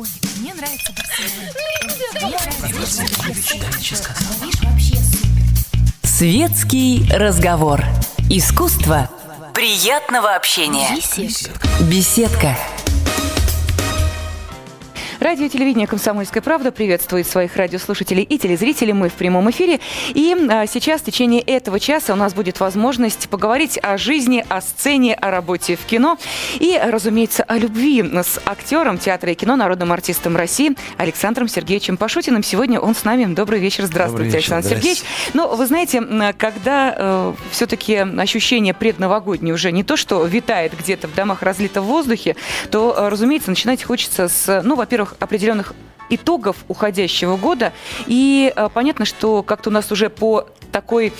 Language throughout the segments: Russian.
Ой, мне нравится Видишь, вообще супер. Светский разговор. Искусство приятного общения. Беседка. Беседка. Радио и телевидение «Комсомольская правда» приветствует своих радиослушателей и телезрителей. Мы в прямом эфире. И а, сейчас в течение этого часа у нас будет возможность поговорить о жизни, о сцене, о работе в кино и, разумеется, о любви с актером театра и кино, народным артистом России Александром Сергеевичем Пашутиным. Сегодня он с нами. Добрый вечер. Здравствуйте, Добрый вечер. Александр Сергеевич. Ну, вы знаете, когда э, все-таки ощущение предновогоднее уже не то, что витает где-то в домах, разлито в воздухе, то, разумеется, начинать хочется с, ну, во-первых, определенных итогов уходящего года. И э, понятно, что как-то у нас уже по такой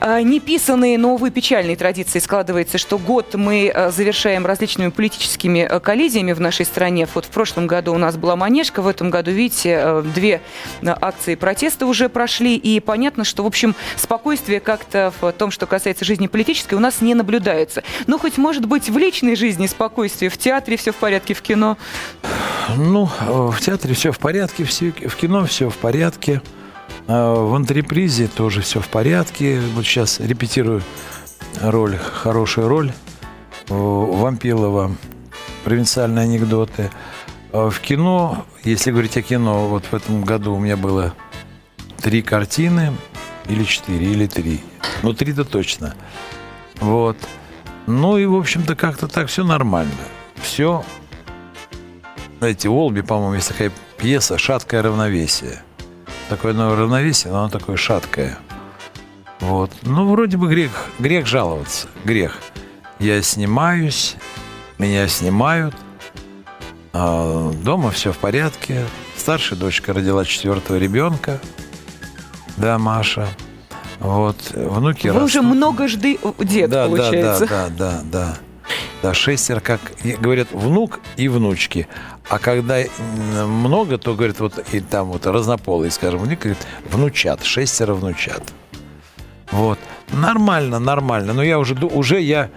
э, неписанной, но, увы, печальной традиции складывается, что год мы э, завершаем различными политическими э, коллизиями в нашей стране. Вот в прошлом году у нас была Манежка, в этом году, видите, э, две э, акции протеста уже прошли, и понятно, что, в общем, спокойствие как-то в том, что касается жизни политической, у нас не наблюдается. Но хоть, может быть, в личной жизни спокойствие, в театре все в порядке, в кино. Ну, в театре все в порядке, все- в кино все в порядке. В антрепризе тоже все в порядке. Вот сейчас репетирую роль, хорошую роль э, Вампилова, провинциальные анекдоты. Э, В кино, если говорить о кино, вот в этом году у меня было три картины, или четыре, или три. Ну, три-то точно. Вот. Ну и, в общем-то, как-то так все нормально. Все знаете, Олби, по-моему, есть такая пьеса «Шаткое равновесие». Такое новое равновесие, но оно такое шаткое. Вот. Ну, вроде бы грех, грех жаловаться. Грех. Я снимаюсь, меня снимают. а дома все в порядке. Старшая дочка родила четвертого ребенка. Да, Маша. Вот. Внуки Вы уже растут. много жды дед, да, получается. Да, да, да, да, да. Да, шестеро, как говорят, внук и внучки. А когда м, много, то говорят, вот и там вот разнополые, скажем, внук, говорят, внучат, шестеро внучат. Вот. Нормально, нормально. Но я уже, уже я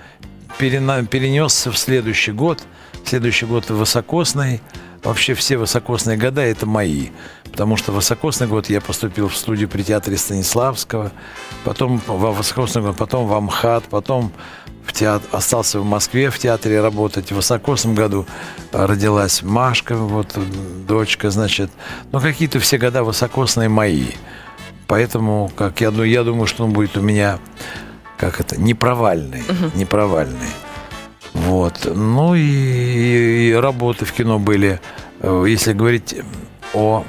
перенесся в следующий год. Следующий год высокосный. Вообще все высокосные года это мои. Потому что высокосный год я поступил в студию при театре Станиславского. Потом во высокосный год, потом в Амхат, потом в театр, остался в Москве в театре работать. В высокосном году э, родилась Машка, вот э, дочка, значит. Ну, какие-то все года высокосные мои. Поэтому, как я, ду- я думаю, что он будет у меня, как это, непровальный. Непровальный. Вот. Ну и, и работы в кино были, э, если говорить о...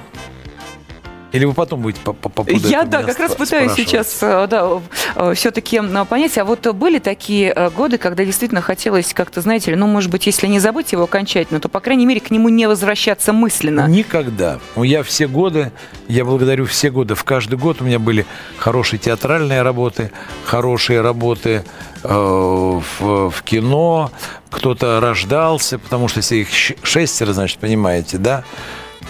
Или вы потом будете по, по, Я, да, как раз пытаюсь сейчас, э, да, все-таки понять, а вот были такие э, годы, когда действительно хотелось как-то, знаете ли, ну, может быть, если не забыть его окончательно, то, по крайней мере, к нему не возвращаться мысленно. Никогда. Ну, Я все годы, я благодарю все годы. В каждый год у меня были хорошие театральные работы, хорошие работы э, в, в кино. Кто-то рождался, потому что если их шестеро, значит, понимаете, да?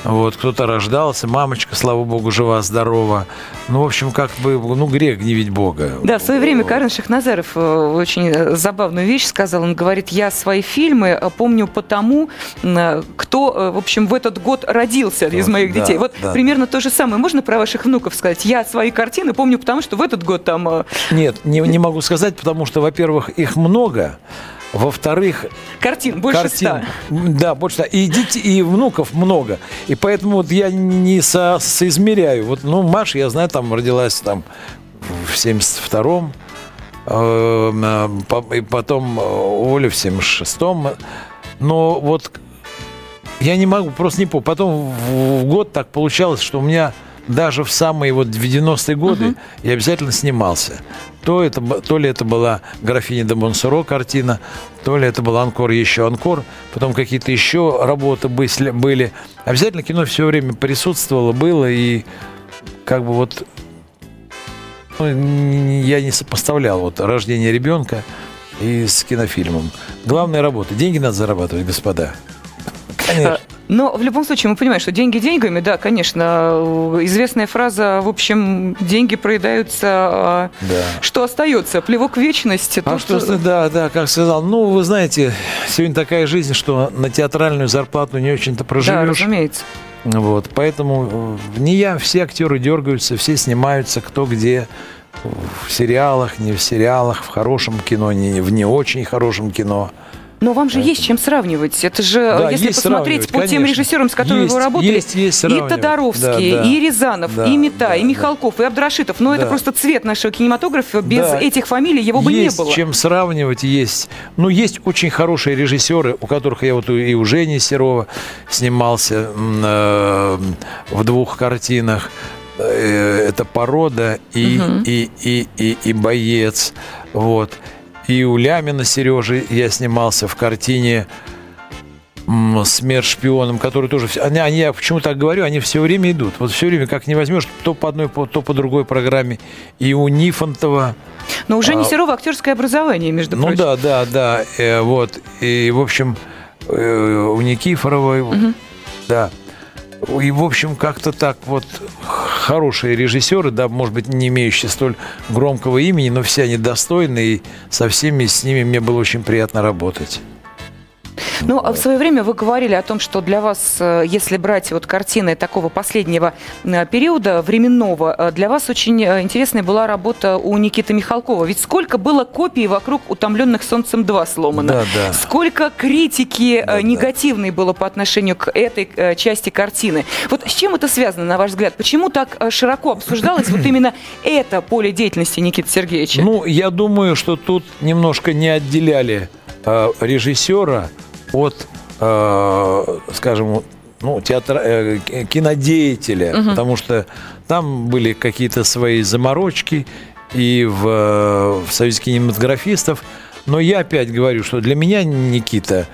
Вот, кто-то рождался, мамочка, слава богу, жива-здорова. Ну, в общем, как бы, ну, грех гневить Бога. Да, в свое время Карен Шахназаров э, очень э, забавную вещь сказал. Он говорит, я свои фильмы э, помню потому, кто, в общем, в этот год родился из моих Да, детей. Вот да. примерно то же самое. Можно про ваших внуков сказать? Я свои картины помню потому, что в этот год там... Нет, не, не могу сказать, потому что, во-первых, их много. Во-вторых, Картин больше картин. ста. Да, больше ста. И детей, и внуков много. И поэтому вот я не со- соизмеряю. Вот, ну, Маша, я знаю, там родилась там в 72-м. э, э, И потом э, Оля в 76-м. Но вот я не могу, просто не помню. Потом в год так получалось, что у меня даже в самые вот 90-е годы я обязательно снимался. То, это, то ли это была «Графиня де Монсоро» картина, то ли это был «Анкор» еще «Анкор», потом какие-то еще работы были. Обязательно кино все время присутствовало, было, и как бы вот ну, я не сопоставлял вот рождение ребенка и с кинофильмом. Главная работа. Деньги надо зарабатывать, господа. Конечно. Но в любом случае мы понимаем, что деньги деньгами, да, конечно. Известная фраза, в общем, деньги проедаются, а Да. что остается? Плевок в вечность. А что, с- да, да, как сказал. Ну, вы знаете, сегодня такая жизнь, что на театральную зарплату не очень-то Да, проживешь. разумеется. Вот, поэтому э, не я, все актеры дергаются, все снимаются, кто где, в сериалах, не в сериалах, в хорошем кино, не в не очень хорошем кино. Но вам же есть чем сравнивать. Это же, Да, если есть посмотреть по тем конечно. режиссерам, с которыми Есть, вы работали, есть, есть и. Тодоровский, Да, да. и Рязанов, Да, и Мета, да, и да. Михалков, и Абдрашитов. Но это Да. просто цвет нашего кинематографа. Без Да. этих фамилий его бы есть не было. чем сравнивать, есть. Ну, есть очень хорошие режиссеры, у которых я вот и у Жени Серова снимался э, в двух картинах. Э, Это порода и, и, и, и, и боец. Вот. И у Лямина Сережи я снимался в картине «Смерть шпионам», который тоже... Они, они, я почему так говорю, они все время идут. Вот все время, как не возьмешь, то по одной, то по другой программе. И у Нифонтова... Но уже не А, Серова актерское образование, между Ну прочим. да, да, да. э, вот. И, в общем, э, у Никифоровой, да. И, в общем, как-то так вот хорошие режиссеры, да, может быть, не имеющие столь громкого имени, но все они достойны, и со всеми с ними мне было очень приятно работать. Ну, а в свое время вы говорили о том, что для вас, э, если брать вот картины такого последнего э, периода временного, э, для вас очень интересной была работа у Никиты Михалкова. Ведь сколько было копий вокруг «Утомленных солнцем 2» сломано. Да, да. Сколько критики Да, да. негативной было по отношению к этой части картины. Вот с чем это связано, на ваш взгляд? Почему так широко обсуждалось вот именно это поле деятельности Никиты Сергеевича? Ну, я думаю, что тут немножко не отделяли э, режиссера от, э, скажем, ну, театра, э, кинодеятеля, потому что там были какие-то свои заморочки и в, в Союзе кинематографистов. Но я опять говорю, что для меня Никита,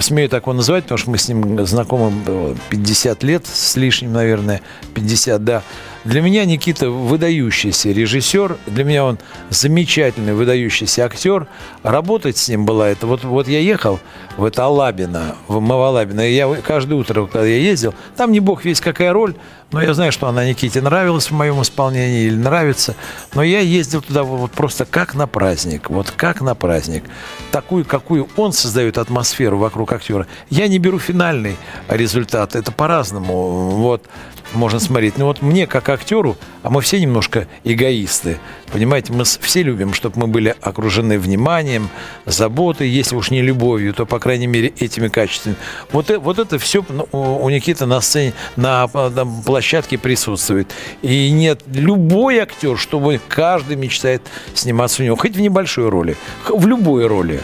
смею так его называть, потому что мы с ним знакомы э, 50 лет с лишним, наверное, 50, да. Для меня Никита выдающийся режиссер, для меня он замечательный выдающийся актер. Работать с ним было это. Вот, вот я ехал в это Алабино, в Мавалабино, и я каждое утро, когда я ездил, там не бог весь какая роль, но я знаю, что она Никите нравилась в моем исполнении или нравится. Но я ездил туда вот просто как на праздник, вот как на праздник. Такую, какую он создает атмосферу вокруг актера. Я не беру финальный результат, это по-разному. Вот можно смотреть. Но вот мне, как актеру, а мы все немножко эгоисты, понимаете, мы все любим, чтобы мы были окружены вниманием, заботой, если уж не любовью, то, по крайней мере, этими качествами. Вот, э- вот это все у Никиты на сцене, на, а, на площадке присутствует. И нет, любой актер, чтобы каждый мечтает сниматься у него, хоть в небольшой роли, в любой роли.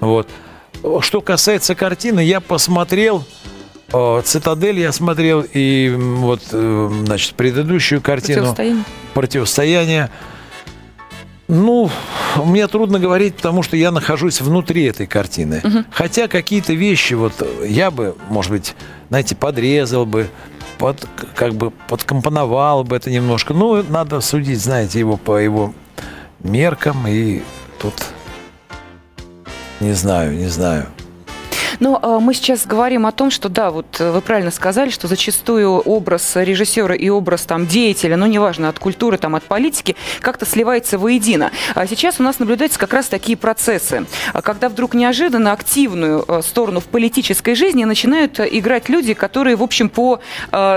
Вот. Что касается картины, я посмотрел «Цитадель» я смотрел, и вот, э, значит, предыдущую картину Противостояние. «Противостояние». Ну, мне трудно говорить, потому что я нахожусь внутри этой картины. Хотя какие-то вещи вот я бы, может быть, знаете, подрезал бы, под, как бы подкомпоновал бы это немножко. Ну, надо судить, знаете, его по его меркам, и тут не знаю, не знаю. Но э, мы сейчас говорим о том, что да, вот э, вы правильно сказали, что зачастую образ режиссера и образ там деятеля, ну неважно, от культуры, там, от политики, как-то сливается воедино. А сейчас у нас наблюдаются как раз такие процессы, а когда вдруг неожиданно активную э, сторону в политической жизни начинают э, играть люди, которые, в общем, по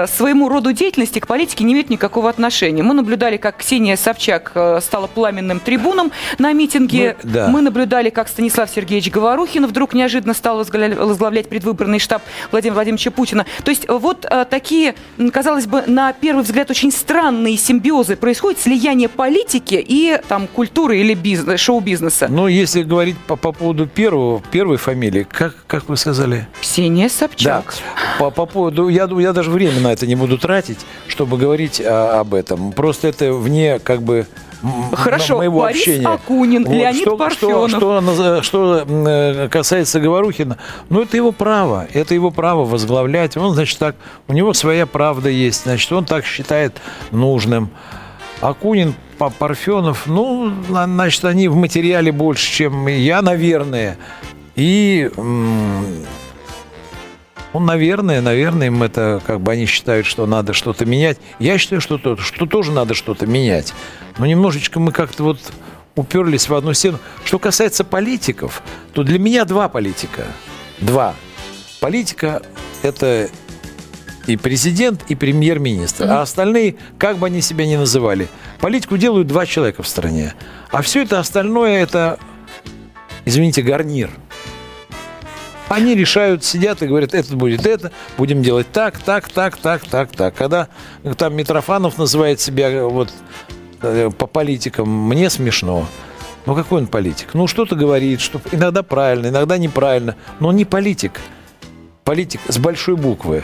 своему роду деятельности к политике не имеют никакого отношения. Мы наблюдали, как Ксения Собчак стала пламенным трибуном на митинге. Мы- да. Мы наблюдали, как Станислав Сергеевич Говорухин вдруг неожиданно стал возглавля- возглавлять предвыборный штаб Владимира Владимировича Путина. То есть э, вот э, такие, казалось бы, на первый взгляд очень странные симбиозы происходят, слияние политики и там культуры или бизнес, шоу-бизнеса. Ну, если говорить по, по поводу первого, первой фамилии, как, как вы сказали? Ксения Да, Собчак. по, по поводу, я, я даже время на это не буду тратить, чтобы говорить а, об этом. Просто это вне как бы Хорошо, моего Борис общения. Акунин, Леонид что, Парфенов. Что, что, что, э, касается Говорухина, ну это его право, это его право возглавлять. Он, значит, так, у него своя правда есть, значит, он так считает нужным. Акунин, Па- Парфенов, ну, на- значит, они в материале больше, чем я, наверное. И Ну, наверное, наверное, им это, как бы они считают, что надо что-то менять. Я считаю, что, то, что тоже надо что-то менять. Но немножечко мы как-то вот уперлись в одну стену. Что касается политиков, то для меня два политика. Два. Политика – это и президент, и премьер-министр. А остальные, как бы они себя ни называли, политику делают два человека в стране. А все это остальное – это, извините, гарнир. Они решают, сидят и говорят, это будет это, будем делать так, так, так, так, так, так. Когда там Митрофанов называет себя вот э, по политикам, мне смешно. Ну какой он политик? Ну что-то говорит, что иногда правильно, иногда неправильно, но он не политик. Политик с большой буквы.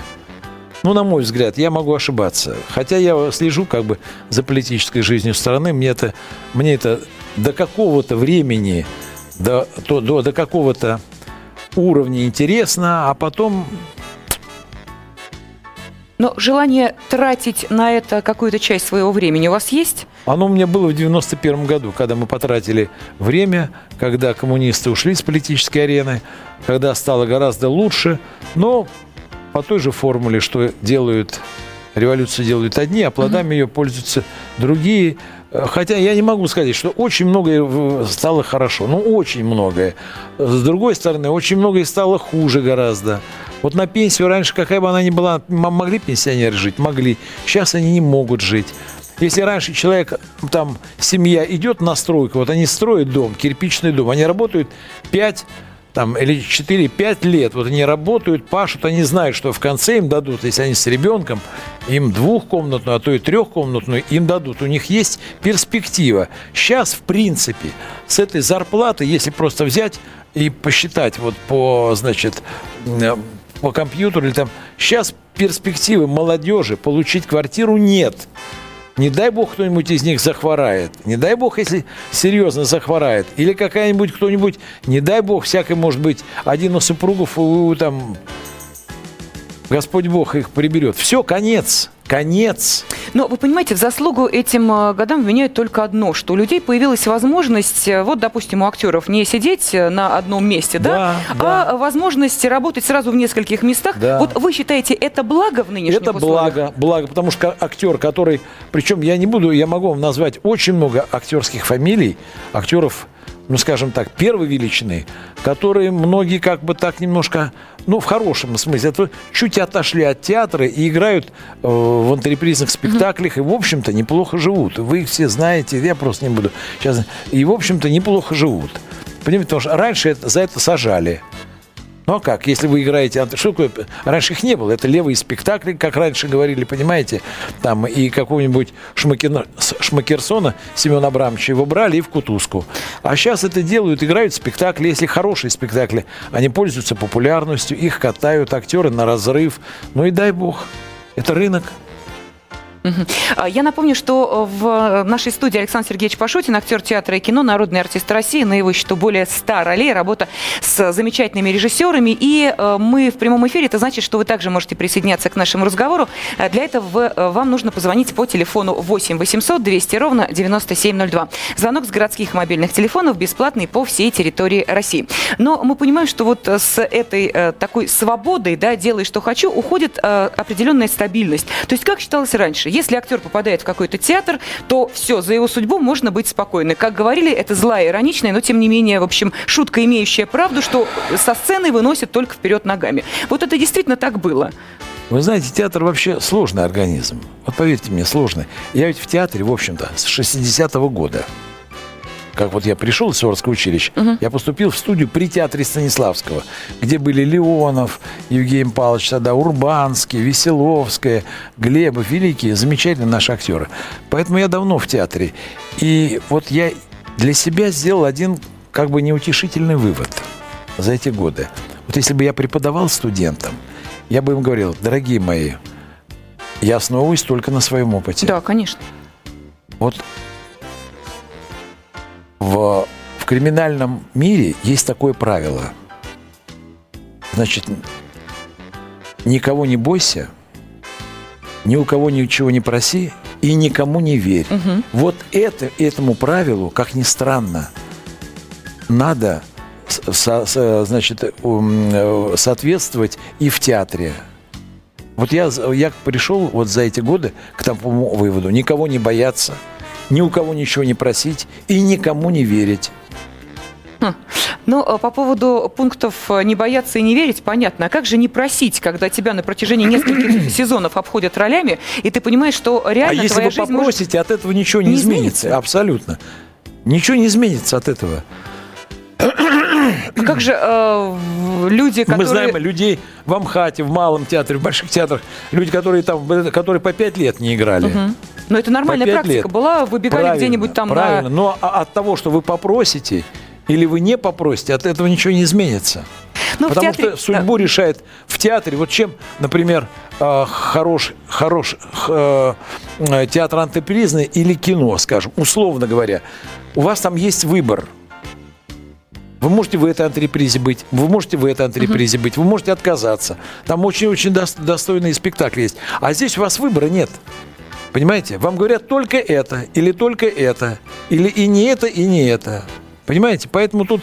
Ну, на мой взгляд, я могу ошибаться. Хотя я слежу как бы за политической жизнью страны, мне это, мне это до какого-то времени, до, до, до, до какого-то уровня интересно, а потом Но желание тратить на это какую-то часть своего времени у вас есть? Оно у меня было в 91 году, когда мы потратили время, когда коммунисты ушли с политической арены, когда стало гораздо лучше, но по той же формуле, что делают революцию делают одни, а плодами ее пользуются другие. Хотя я не могу сказать, что очень многое стало хорошо. Ну, очень многое. С другой стороны, очень многое стало хуже гораздо. Вот на пенсию раньше, какая бы она ни была, могли пенсионеры жить? Могли. Сейчас они не могут жить. Если раньше человек, там, семья идет на стройку, вот они строят дом, кирпичный дом, они работают 5 там, или 4-5 лет, вот они работают, пашут, они знают, что в конце им дадут, если они с ребенком, им двухкомнатную, а то и трехкомнатную им дадут. У них есть перспектива. Сейчас, в принципе, с этой зарплаты, если просто взять и посчитать вот по, значит, по компьютеру или там, сейчас перспективы молодежи получить квартиру нет. Не дай бог кто-нибудь из них захворает. Не дай бог, если серьезно захворает. Или какая-нибудь кто-нибудь, не дай бог, всякое может быть, один из супругов у- там Господь Бог их приберет. Все, конец. Конец. Но вы понимаете, в заслугу этим э, годам вменяют только одно, что у людей появилась возможность, э, вот, допустим, у актеров не сидеть э, на одном месте, да, Да, а возможность работать сразу в нескольких местах. Да. Вот вы считаете, это благо в нынешних Это условиях? благо, благо, потому что актер, который, причем я не буду, я могу вам назвать очень много актерских фамилий, актеров, ну, скажем так, первой величины, которые многие как бы так немножко, ну, в хорошем смысле, это чуть отошли от театра и играют э, в антрепризных спектаклях, и, в общем-то, неплохо живут. Вы их все знаете, я просто не буду сейчас. И, в общем-то, неплохо живут. Понимаете, потому что раньше это- за это сажали. Ну а как, если вы играете... Что такое? Раньше их не было. Это левые спектакли, как раньше говорили, понимаете? Там и какого-нибудь с- Шмакерсона Семена Абрамовича его брали и в кутузку. А сейчас это делают, играют спектакли. Если хорошие спектакли, они пользуются популярностью, их катают актеры на разрыв. Ну и дай бог. Это рынок. А, Я напомню, что э, в нашей студии Александр Сергеевич Пашутин, актер театра и кино, народный артист России, на его счету более 100 ролей, работа с замечательными режиссерами. И э, мы в прямом эфире, это значит, что вы также можете присоединяться к нашему разговору. Э, Для этого э, вам нужно позвонить по телефону 8 800 200 ровно 9702. Звонок с городских мобильных телефонов бесплатный по всей территории России. Но мы понимаем, что вот э, с этой э, такой свободой, да, делай, что хочу, уходит э, определенная стабильность. То есть, как считалось раньше, если актер попадает в какой-то театр, то все, за его судьбу можно быть спокойны. Как говорили, это злая, ироничная, но тем не менее, в общем, шутка, имеющая правду, что со сцены выносят только вперед ногами. Вот это действительно так было. Вы знаете, театр вообще сложный организм. Вот поверьте мне, сложный. Я ведь в театре, в общем-то, с 60-го года. Как вот я пришел из Суворовского училища, я поступил в студию при театре Станиславского, где были Леонов, Евгений Павлович тогда, Урбанский, Веселовская, Глебов, великие, замечательные наши актеры. Поэтому я давно в театре. И вот я для себя сделал один как бы неутешительный вывод за эти годы. Вот если бы я преподавал студентам, я бы им говорил, дорогие мои, я основываюсь только на своем опыте. Да, конечно. Вот в, в криминальном мире есть такое правило. Значит, никого не бойся, ни у кого ничего не проси и никому не верь. Вот это, этому правилу, как ни странно, надо со- со- значит, ум, э, соответствовать и в театре. Вот я, я пришел вот за эти годы к тому выводу. Никого не бояться, ни у кого ничего не просить и никому не верить. Ну, э, по поводу пунктов э, не бояться и не верить, понятно. А как же не просить, когда тебя на протяжении нескольких сезонов обходят ролями, и ты понимаешь, что А реально если твоя вы жизнь может- попросите, от этого ничего не, не изменится. изменится? Абсолютно. Ничего не изменится от этого. А Как же э, люди, которые... Мы знаем людей в Амхате, в Малом театре, в больших театрах, люди, которые там, э, которые по пять лет не играли. Мгм. Но это нормальная практика лет. была, выбегали где-нибудь там Правильно. на... Но а- от того, что вы попросите или вы не попросите, от этого ничего не изменится. Ну, в Потому театре- что судьбу решает в театре. Вот чем, например, э, хорош, хорош х- э, театр антрепризный или кино, скажем, условно говоря, у вас там есть выбор. Вы можете в этой антрепризе быть, вы можете в этой антрепризе быть, вы можете отказаться. Там очень-очень дос- достойные спектакли есть. А здесь у вас выбора нет. Понимаете? Вам говорят только это, или только это, или и не это, и не это. Понимаете? Поэтому тут,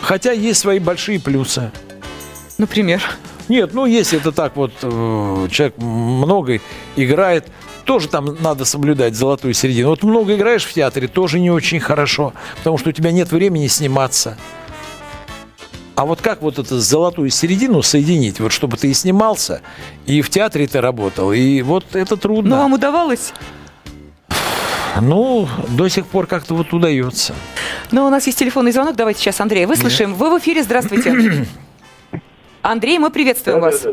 хотя есть свои большие плюсы. Например. Нет, ну если это так вот, э, человек много играет, тоже там надо соблюдать золотую середину. Вот много играешь в театре, тоже не очень хорошо, потому что у тебя нет времени сниматься. А вот как вот эту золотую середину соединить, вот чтобы ты и снимался, и в театре ты работал, и вот это трудно. Но вам удавалось? Ну, до сих пор как-то вот удается. Но у нас есть телефонный звонок. Давайте сейчас Андрея выслушаем. Вы в эфире. Здравствуйте. Андрей, мы приветствуем вас.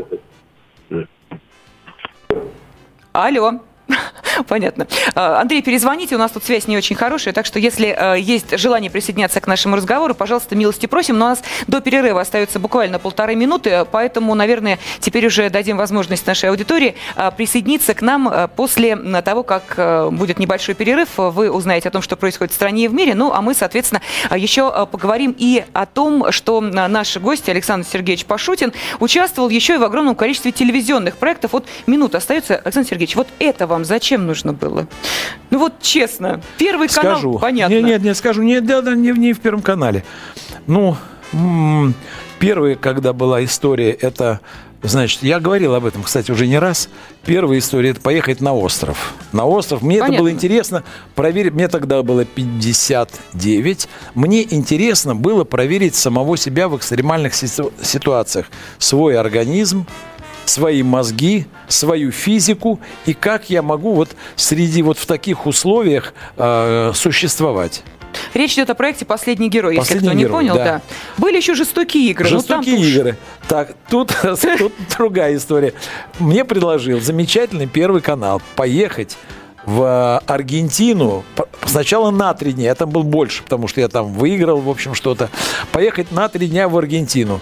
Алло. Понятно. А, Андрей, перезвоните, у нас тут связь не очень хорошая, так что если э, есть желание присоединяться к нашему разговору, пожалуйста, милости просим. Но у нас до перерыва остается буквально полторы минуты, поэтому, наверное, теперь уже дадим возможность нашей аудитории э, присоединиться к нам э, после того, как будет небольшой перерыв. Вы узнаете о том, что происходит в стране и в мире. Ну, а мы, соответственно, еще поговорим и о том, что наш гость Александр Сергеевич Пашутин участвовал еще и в огромном количестве телевизионных проектов. Вот минута остается. Александр Сергеевич, вот это вам зачем нужно было? Ну вот честно, первый канал, Скажу. понятно. Нет, нет, нет, скажу. Не, да, не, не в Первом канале. Ну, м, первая, когда была история, это, значит, я говорил об этом, кстати, уже не раз. Первая история – это поехать на остров. На остров. Мне Понятно. это было интересно проверить. Мне тогда было 59. Мне интересно было проверить самого себя в экстремальных ситу- ситуациях. Свой организм, свои мозги, свою физику и как я могу вот среди вот в таких условиях э, существовать. Речь идет о проекте «Последний герой», если «Последний кто не герой», понял. да. Да. Были еще жестокие игры. Жестокие уж- игры. Так, тут, тут другая история. Мне предложил замечательный Первый канал поехать в Аргентину сначала на три дня, я там был больше, потому что я там выиграл, в общем, что-то. Поехать на три дня в Аргентину.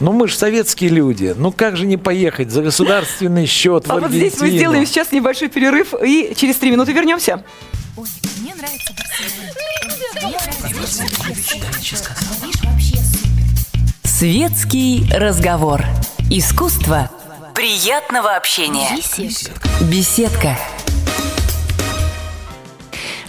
Ну, мы же советские люди. Ну, как же не поехать за государственный счет в А вот здесь мы сделаем сейчас небольшой перерыв и через три минуты вернемся. Ой, мне нравится. Светский разговор. Искусство приятного общения. Беседка. Беседка.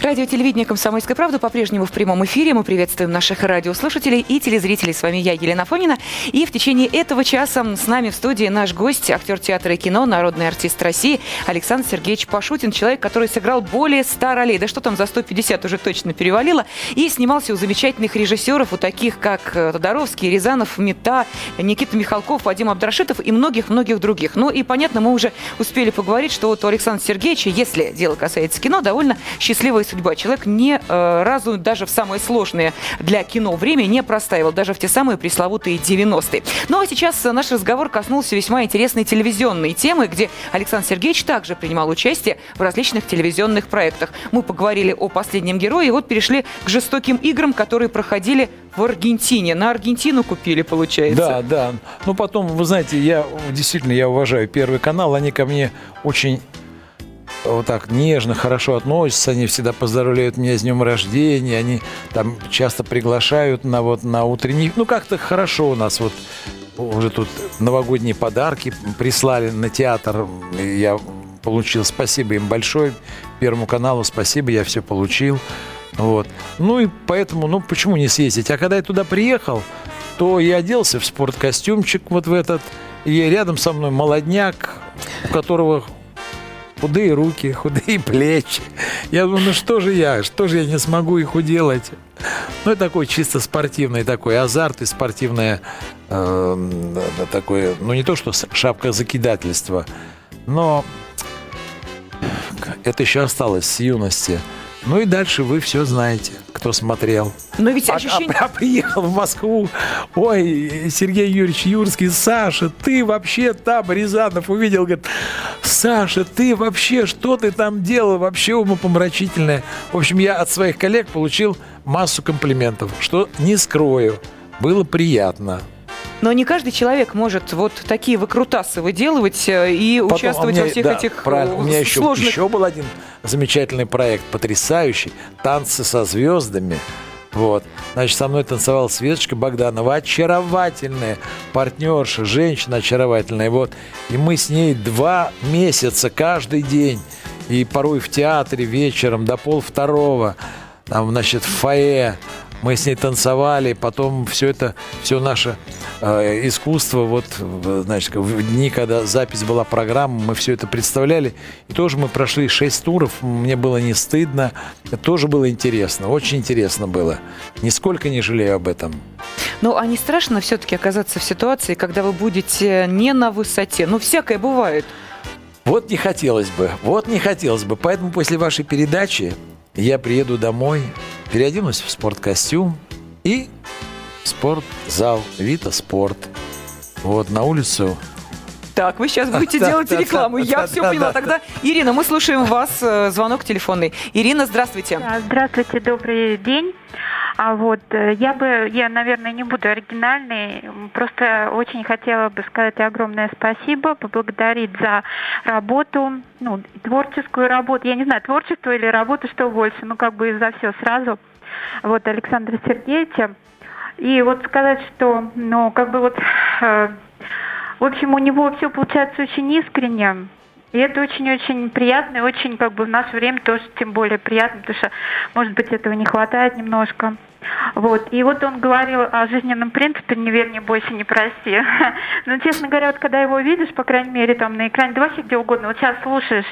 Радио телевидение «Комсомольская правда» по-прежнему в прямом эфире. Мы приветствуем наших радиослушателей и телезрителей. С вами я, Елена Фонина. И в течение этого часа с нами в студии наш гость, актер театра и кино, народный артист России Александр Сергеевич Пашутин. Человек, который сыграл более 100 ролей. Да что там, за 150 уже точно перевалило. И снимался у замечательных режиссеров, у таких как э, Тодоровский, Рязанов, Мета, Никита Михалков, Вадим Абдрашитов и многих-многих других. Ну и понятно, мы уже успели поговорить, что вот у Александра Сергеевича, если дело касается кино, довольно счастливая судьба. Человек ни э, разу даже в самые сложные для кино время не простаивал, даже в те самые пресловутые 90-е. Ну а сейчас наш разговор коснулся весьма интересной телевизионной темы, где Александр Сергеевич также принимал участие в различных телевизионных проектах. Мы поговорили о последнем герое, и вот перешли к жестоким играм, которые проходили в Аргентине. На Аргентину купили, получается. Да, да. Ну, потом, вы знаете, я действительно, я уважаю Первый канал. Они ко мне очень вот так нежно, хорошо относятся, они всегда поздравляют меня с днем рождения, они там часто приглашают на вот на утренний, ну как-то хорошо у нас вот уже тут новогодние подарки прислали на театр, я получил, спасибо им большое, Первому каналу спасибо, я все получил, вот. Ну и поэтому, ну почему не съездить? А когда я туда приехал, то я оделся в спорткостюмчик вот в этот, и рядом со мной молодняк, у которого худые руки, худые плечи. Я думаю, ну что же я, что же я не смогу их уделать? Ну, это такой чисто спортивный такой азарт и спортивное э, такое, ну не то что шапка закидательства, но это еще осталось с юности. Ну и дальше вы все знаете, кто смотрел. Но ведь А- ощущение... А, а приехал в Москву, ой, Сергей Юрьевич Юрский, Саша, ты вообще там, Рязанов увидел, говорит, Саша, ты вообще, что ты там делал, вообще умопомрачительное. В общем, я от своих коллег получил массу комплиментов, что не скрою, было приятно. Но не каждый человек может вот такие выкрутасы выделывать э, и Потом, а участвовать у меня- во всех да, этих правильно, э, у меня еще, сложных... еще был один замечательный проект, потрясающий, «Танцы со звездами». Вот. Значит, со мной танцевала Светочка Богданова, очаровательная партнерша, женщина очаровательная. Вот. И мы с ней два месяца каждый день, и порой в театре вечером до пол второго, там, значит, в фойе, мы с ней танцевали, потом все это, все наше э, искусство, вот, значит, в дни, когда запись была программа, мы все это представляли. И тоже мы прошли шесть туров, мне было не стыдно, это тоже было интересно, очень интересно было. Нисколько не жалею об этом. Ну, а не страшно все-таки оказаться в ситуации, когда вы будете не на высоте? Ну, всякое бывает. Вот не хотелось бы, вот не хотелось бы. Поэтому после вашей передачи я приеду домой, переоденусь в спорткостюм и спортзал Вита Спорт. Вот на улицу Так, вы сейчас будете делать рекламу. Я все поняла. да. Тогда, Ирина, мы слушаем вас. э, Звонок телефонный. Ирина, здравствуйте. Здравствуйте, добрый день. А вот э, я бы, я, наверное, не буду оригинальной, просто очень хотела бы сказать огромное спасибо, поблагодарить за работу, ну, творческую работу, я не знаю, творчество или работу, что больше, ну, как бы за все сразу, вот, Александра Сергеевича. И вот сказать, что, ну, как бы вот, э, в общем, у него все получается очень искренне, и это очень-очень приятно, и очень как бы в наше время тоже тем более приятно, потому что, может быть, этого не хватает немножко. Вот. И вот он говорил о жизненном принципе «не верь, не бойся, не прости». Но, честно говоря, вот когда его видишь, по крайней мере, там на экране, да вообще где угодно, вот сейчас слушаешь,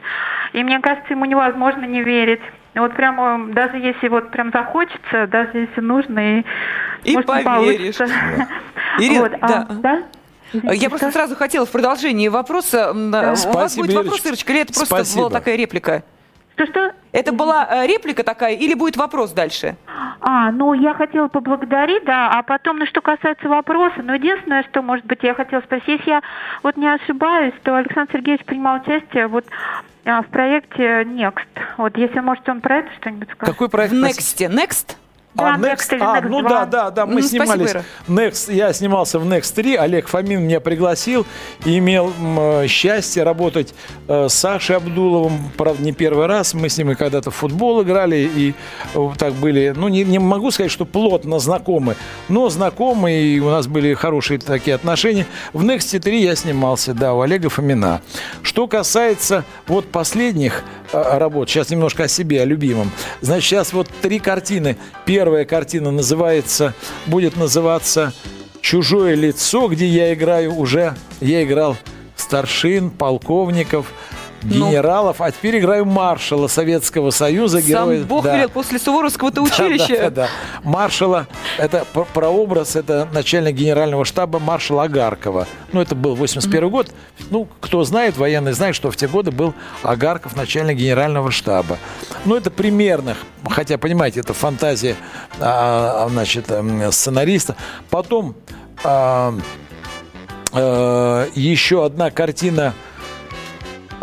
и мне кажется, ему невозможно не верить. Вот прямо, даже если вот прям захочется, даже если нужно, и, И может, поверишь. получится. Ирина, Вот, а, да. Да? Извините, Я просто сразу хотела в продолжении вопроса. м, У вас будет вопрос, Ирочка. Или это просто Спасибо. была такая реплика? Что-что? Это была э, реплика такая или будет вопрос дальше? А, ну я хотела поблагодарить, да, а потом, ну что касается вопроса, ну единственное, что, может быть, я хотела спросить, если я вот не ошибаюсь, то Александр Сергеевич принимал участие вот а, в проекте Next. Вот если можете он про это что-нибудь сказать. Какой проект? В Next. Next? А, Да, Next, Next а, Next ну 2. да, да, да, мы спасибо, снимались. Ира. Next, я снимался в Next 3, Олег Фомин меня пригласил и имел м, счастье работать э, с Сашей Абдуловым, правда, не первый раз, мы с ним и когда-то в футбол играли, и э, так были, ну, не, не могу сказать, что плотно знакомы, но знакомы, и у нас были хорошие такие отношения. В Next 3 я снимался, да, у Олега Фомина. Что касается вот последних э, работ, сейчас немножко о себе, о любимом. Значит, сейчас вот три картины. Первая картина называется, будет называться «Чужое лицо», где я играю уже, я играл старшин, полковников, Ну. генералов, а теперь играю маршала Советского Союза. героя- Сам Бог да. велел после Суворовского-то Да, училища. Да, да, да. Маршала, это про- прообраз, это начальник генерального штаба маршала Агаркова. Ну, это был 81 год. Ну, кто знает, военный знает, что в те годы был Агарков начальник генерального штаба. Ну, это примерных, хотя, понимаете, это фантазия, а, а, значит, м, сценариста. Потом а, а, еще одна картина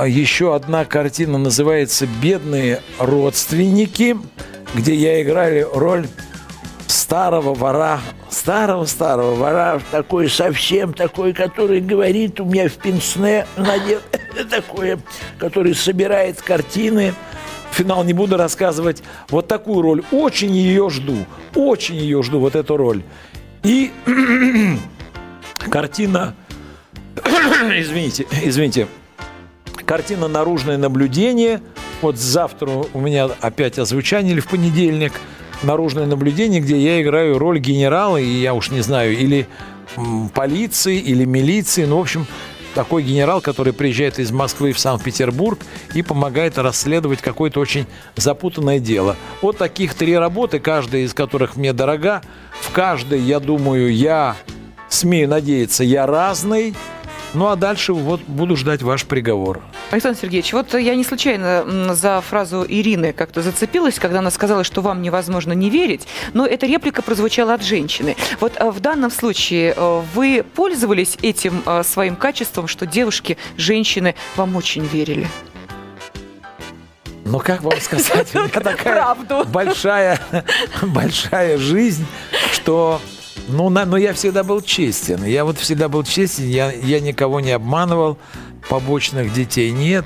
еще одна картина называется «Бедные родственники», где я играю роль старого вора, старого-старого вора, такой совсем такой, который говорит, у меня в пенсне надел такое, который собирает картины. Финал не буду рассказывать. Вот такую роль. Очень ее жду. Очень ее жду, вот эту роль. И картина... Извините, извините. Картина «Наружное наблюдение». Вот завтра у меня опять озвучание в понедельник. наружное наблюдение, где я играю роль генерала, и я уж не знаю, или полиции, или милиции, ну, в общем, такой генерал, который приезжает из Москвы в Санкт-Петербург и помогает расследовать какое-то очень запутанное дело. Вот таких три работы, каждая из которых мне дорога. В каждой, я думаю, я смею надеяться, я разный. Ну а дальше вот буду ждать ваш приговор. Александр Сергеевич, вот я не случайно за фразу Ирины как-то зацепилась, когда она сказала, что вам невозможно не верить, но эта реплика прозвучала от женщины. Вот э, в данном случае э, вы пользовались этим э, своим качеством, что девушки, женщины вам очень верили? Ну как вам сказать, у меня такая Правду. большая, большая жизнь, что ну, на, но я всегда был честен. Я вот всегда был честен, я, я никого не обманывал, побочных детей нет.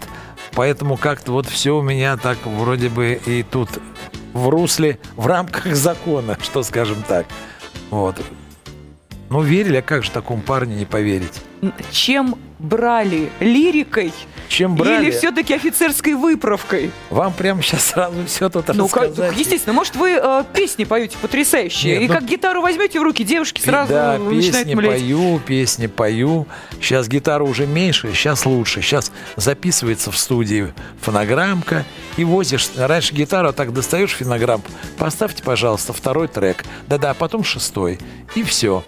Поэтому как-то вот все у меня так вроде бы и тут в русле, в рамках закона, что скажем так. Вот. Ну, верили, а как же такому парню не поверить? Чем брали? Лирикой? Чем брали? Или все-таки офицерской выправкой? Вам прямо сейчас сразу все тут Ну, как- рассказать. естественно, может, вы э, песни поете потрясающие, Нет, и ну- как гитару возьмете в руки, девушки сразу да, начинают песни млеть. пою, песни пою. Сейчас гитара уже меньше, сейчас лучше. Сейчас записывается в студии фонограммка и возишь. Раньше гитару так достаешь фонограмму. Поставьте, пожалуйста, второй трек. Да-да, а потом шестой. И все.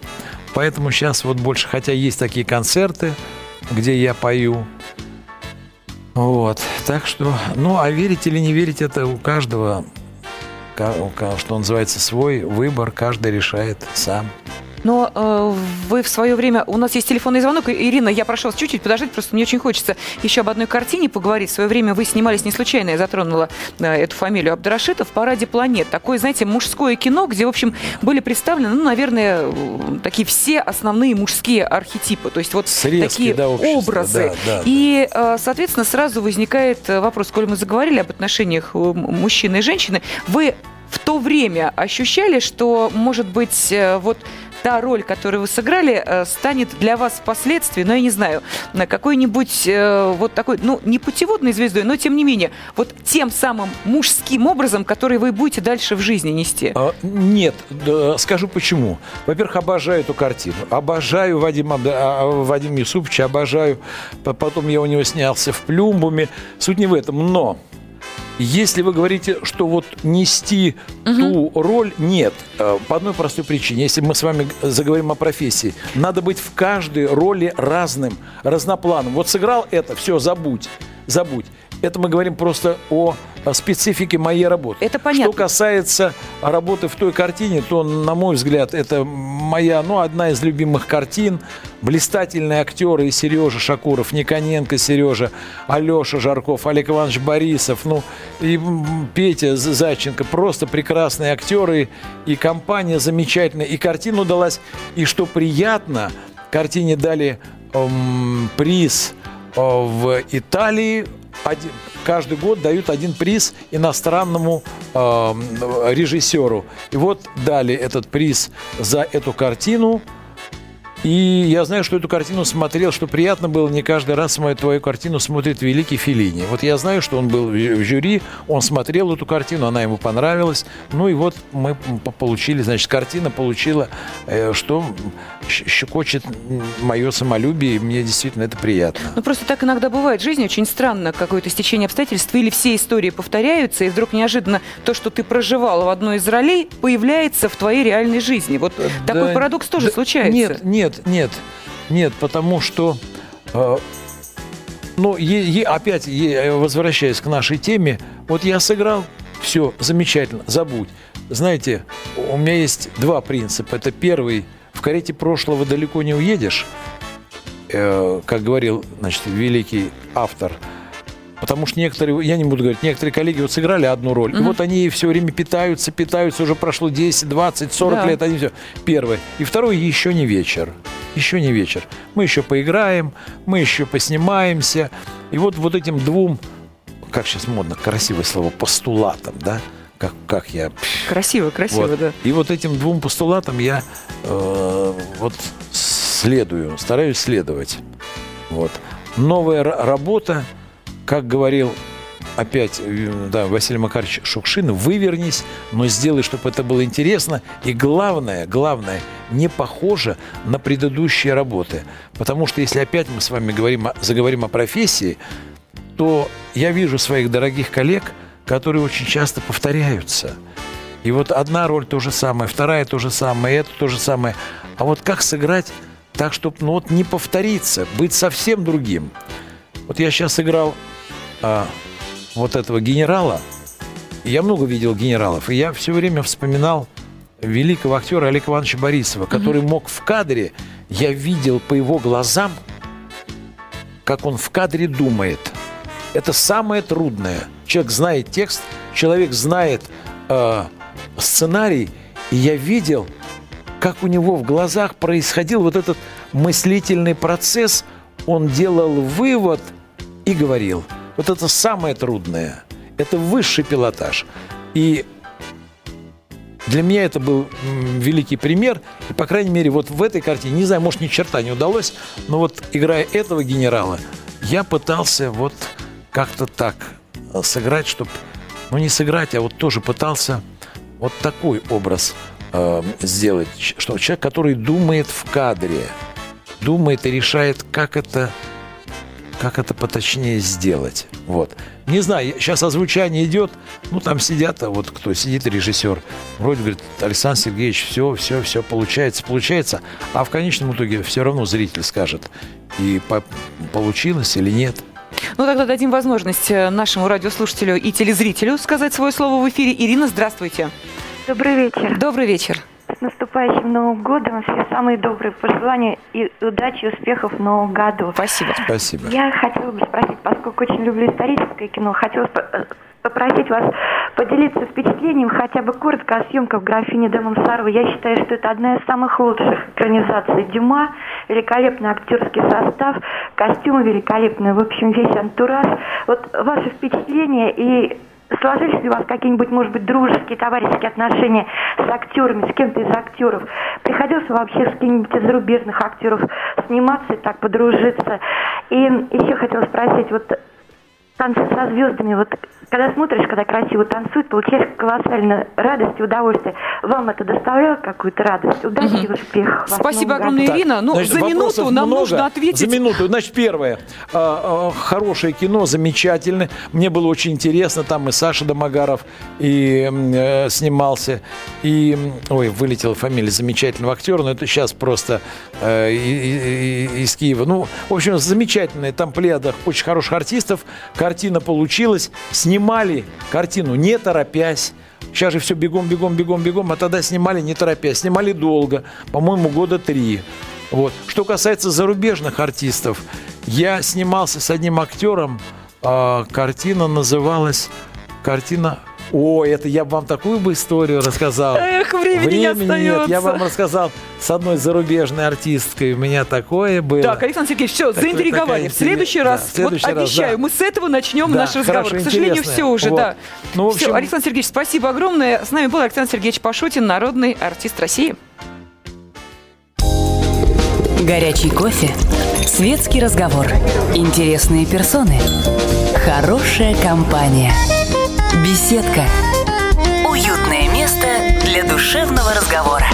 Поэтому сейчас вот больше, хотя есть такие концерты, где я пою. Вот. Так что, ну, а верить или не верить, это у каждого, что называется, свой выбор. Каждый решает сам. Но э, вы в свое время... У нас есть телефонный звонок. Ирина, я прошу вас чуть-чуть подождать, просто мне очень хочется еще об одной картине поговорить. В свое время вы снимались не случайно, я затронула э, эту фамилию Абдрашитов в «Параде планет». Такое, знаете, мужское кино, где, в общем, были представлены, ну, наверное, такие все основные мужские архетипы. То есть вот Срезки, такие да, общества, образы. да, да. И, э, соответственно, сразу возникает э, вопрос, коль мы заговорили об отношениях э, мужчины и женщины, вы в то время ощущали, что, может быть, э, вот та роль, которую вы сыграли, э, станет для вас впоследствии, ну, я не знаю, на какой-нибудь э, вот такой, ну, не путеводной звездой, но, тем не менее, вот тем самым мужским образом, который вы будете дальше в жизни нести? А, Нет, да, скажу почему. Во-первых, обожаю эту картину. Обожаю Вадима, Абда- а, Вадима Юсуповича, обожаю. Потом я у него снялся в Плюмбуме. Суть не в этом. Но если вы говорите, что вот нести ту роль, нет. Э, По одной простой причине. Если мы с вами заговорим о профессии, надо быть в каждой роли разным, разноплановым. Вот сыграл это, все, забудь, забудь. Это мы говорим просто о специфике моей работы. Это понятно. Что касается работы в той картине, то, на мой взгляд, это моя, ну, одна из любимых картин. Блистательные актеры и Сережа Шакуров, Никоненко Сережа, Алеша Жарков, Олег Иванович Борисов, ну, и Петя Зайченко. Просто прекрасные актеры, и компания замечательная, и картина удалась. И что приятно, картине дали эм, приз э, в Италии. Один- каждый год дают один приз иностранному эм, режиссеру. И вот дали этот приз за эту картину. И я знаю, что эту картину смотрел, что приятно было, не каждый раз мою твою картину смотрит великий Филини. Вот я знаю, что он был в жюри, он смотрел эту картину, она ему понравилась. Ну и вот мы получили, значит, картина получила, э, что щекочет мое самолюбие, и мне действительно это приятно. Ну, просто так иногда бывает в жизни, очень странно какое-то стечение обстоятельств, или все истории повторяются, и вдруг неожиданно то, что ты проживал в одной из ролей, появляется в твоей реальной жизни. Вот такой Да, парадокс тоже да, случается. Нет, нет, нет, нет, потому что, э, ну, е- е- опять е- возвращаясь к нашей теме, вот я сыграл, все, замечательно, забудь. Знаете, у меня есть два принципа. Это первый, в карете прошлого далеко не уедешь, э, как говорил, значит, великий автор. Потому что некоторые, я не буду говорить, некоторые коллеги вот сыграли одну роль, и вот они все время питаются, питаются, уже прошло 10, 20, 40 Да. лет, они все. Первое. И второе, еще не вечер. Еще не вечер. Мы еще поиграем, мы еще поснимаемся. И вот, вот этим двум, как сейчас модно, красивое слово, постулатам, да, как, как я Красиво, красиво, вот. да. И вот этим двум постулатам я э, вот следую, стараюсь следовать. Вот. Новая ра- работа, как говорил опять, э, да, Василий Макарович Шукшин, вывернись, но сделай, чтобы это было интересно. И главное, главное, не похоже на предыдущие работы. Потому что если опять мы с вами говорим, заговорим о профессии, то я вижу своих дорогих коллег, которые очень часто повторяются. И вот одна роль то же самое, вторая то же самое, это то же самое. А вот как сыграть так, чтобы ну, вот не повториться, быть совсем другим? Вот я сейчас сыграл а, вот этого генерала. Я много видел генералов, и я все время вспоминал великого актера Олега Ивановича Борисова, который мог в кадре, я видел по его глазам, как он в кадре думает. Это самое трудное. Человек знает текст, человек знает э, сценарий, и я видел, как у него в глазах происходил вот этот мыслительный процесс. Он делал вывод и говорил. Вот это самое трудное. Это высший пилотаж. И для меня это был великий пример. И, по крайней мере, вот в этой картине, не знаю, может, ни черта не удалось, но вот играя этого генерала, я пытался вот как-то так э, сыграть, чтобы, ну не сыграть, а вот тоже пытался вот такой образ э, сделать, что человек, который думает в кадре, думает и решает, как это как это поточнее сделать. Вот. Не знаю, сейчас озвучание идет, ну там сидят, а вот кто сидит, режиссер, вроде говорит, Александр Сергеевич, все, все, все получается, получается, а в конечном итоге все равно зритель скажет, и по- получилось или нет. Ну, тогда дадим возможность э, нашему радиослушателю и телезрителю сказать свое слово в эфире. Ирина, здравствуйте. Добрый вечер. Добрый вечер. С наступающим Новым годом. Все самые добрые пожелания и удачи, и успехов в Новом году. Спасибо. Спасибо. Я хотела бы спросить, поскольку очень люблю историческое кино, хотела э, попросить вас поделиться впечатлением хотя бы коротко о съемках «Графини де Монсоро». Я считаю, что это одна из самых лучших экранизаций Дюма. Великолепный актерский состав, костюмы великолепные, в общем, весь антураж. Вот ваши впечатления и Сложились ли у вас какие-нибудь, может быть, дружеские, товарищеские отношения с актерами, с кем-то из актеров? Приходилось вообще с кем-нибудь из зарубежных актеров сниматься и так подружиться? И еще хотела спросить, вот танцы со звездами, вот когда смотришь, когда красиво танцуют, получаешь колоссальную радость и удовольствие. Вам это доставляло какую-то радость? Удачи и успехов! Спасибо огромное, году. Ирина. Ну, Значит, за минуту нам много. нужно ответить. За минуту. Значит, первое. А, а, Хорошее кино, замечательное. Мне было очень интересно. Там и Саша Домогаров и э, снимался. И, ой, вылетела фамилия замечательного актера, но это сейчас просто э, и- и- и- из Киева. Ну, в общем, замечательная. Там плеяда очень хороших артистов. Картина получилась. Снимали картину не торопясь. Сейчас же все бегом, бегом, бегом, бегом, а тогда снимали не торопясь. Снимали долго, по-моему, года три. Вот. Что касается зарубежных артистов, я снимался с одним актером. а, картина называлась картина. О, это я бы вам такую бы историю рассказал. Эх, времени не нет, я остается. вам рассказал с одной зарубежной артисткой. У меня такое было. Так, Александр Сергеевич, все, Такой- заинтриговали. такая В следующий раз, да, в следующий вот раз, обещаю, да. мы с этого начнем Да, наш разговор. хорошо, К сожалению, все уже, Вот. да. Ну, в Все, общем- Александр Сергеевич, спасибо огромное. С нами был Александр Сергеевич Пашутин, народный артист России. Горячий кофе. Светский разговор. Интересные персоны. Хорошая компания. Беседка. Уютное место для душевного разговора.